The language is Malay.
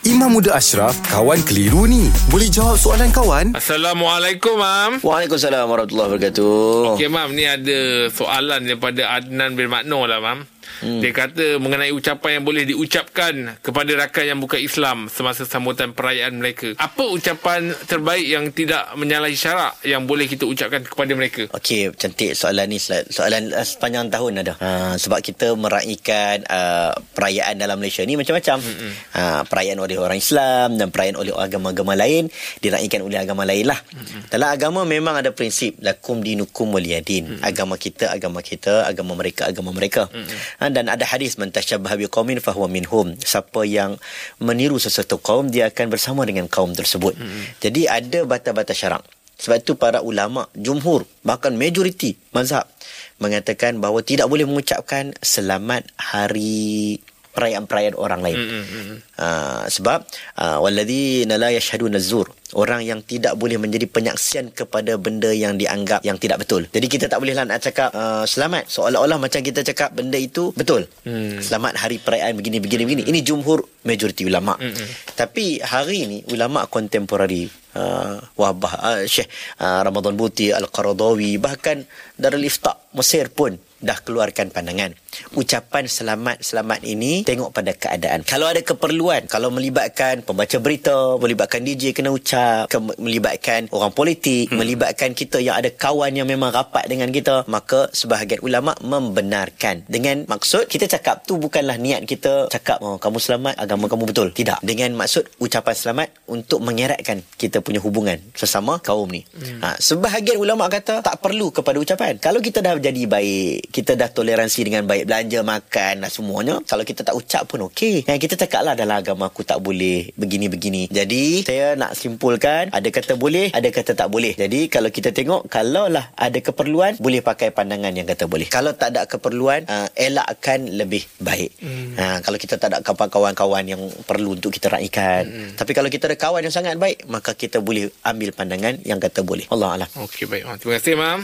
Imam Muda Ashraf, kawan keliru ni. Boleh jawab soalan kawan? Assalamualaikum, Mam. Waalaikumsalam warahmatullahi wabarakatuh. Okey, Mam. Ni ada soalan daripada Adnan bin Makno lah, Mam. Hmm. Dia kata mengenai ucapan yang boleh diucapkan kepada rakan yang bukan Islam semasa sambutan perayaan mereka. Apa ucapan terbaik yang tidak menyalahi syarak yang boleh kita ucapkan kepada mereka? Okey, cantik soalan ni. Soalan uh, sepanjang tahun ada. Uh, sebab kita meraihkan uh, perayaan dalam Malaysia ni macam-macam. Hmm. Uh, perayaan oleh orang Islam dan perayaan oleh agama-agama lain diraihkan oleh agama lain lah. Hmm. Dalam agama memang ada prinsip lakum dinukum waliyadin. Hmm. Agama kita, agama kita, agama mereka, agama mereka. Hmm. Uh, dan ada hadis man tashabbaha biqaumin fahuwa minhum. Siapa yang meniru sesuatu kaum dia akan bersama dengan kaum tersebut. Hmm. jadi ada batas-batas syarak. Sebab itu para ulama jumhur bahkan majoriti mazhab mengatakan bahawa tidak boleh mengucapkan selamat hari perayaan-perayaan orang lain. Mm-hmm. Uh, sebab uh, walladzina la yashhaduna zur orang yang tidak boleh menjadi penyaksian kepada benda yang dianggap yang tidak betul. Jadi kita tak bolehlah nak cakap uh, selamat seolah-olah macam kita cakap benda itu betul. Mm. Selamat hari perayaan begini begini begini. Ini jumhur majoriti ulama. Mm-hmm. Tapi hari ini ulama kontemporari uh, Wahbah uh, Syekh uh, Ramadan Buti Al-Qaradawi bahkan Darul Ifta Mesir pun dah keluarkan pandangan. Ucapan selamat-selamat ini tengok pada keadaan. Kalau ada keperluan, kalau melibatkan pembaca berita, melibatkan DJ kena ucap, ke- melibatkan orang politik, hmm. melibatkan kita yang ada kawan yang memang rapat dengan kita, maka sebahagian ulama membenarkan. Dengan maksud kita cakap tu bukanlah niat kita cakap oh kamu selamat, agama kamu betul. Tidak. Dengan maksud ucapan selamat untuk mengeratkan kita punya hubungan sesama kaum ni. Hmm. Ha, sebahagian ulama kata tak perlu kepada ucapan. Kalau kita dah jadi baik, kita dah toleransi dengan baik belanja makan dan semuanya kalau kita tak ucap pun okey. Yang kita cakap lah dalam agama aku tak boleh begini-begini. Jadi saya nak simpulkan ada kata boleh ada kata tak boleh. Jadi kalau kita tengok kalau lah ada keperluan boleh pakai pandangan yang kata boleh. Kalau tak ada keperluan uh, elakkan lebih baik. Hmm. uh, kalau kita tak ada kawan-kawan yang perlu untuk kita raikan. Hmm. tapi kalau kita ada kawan yang sangat baik maka kita boleh ambil pandangan yang kata boleh. Allah Alam. Okey baik terima kasih mam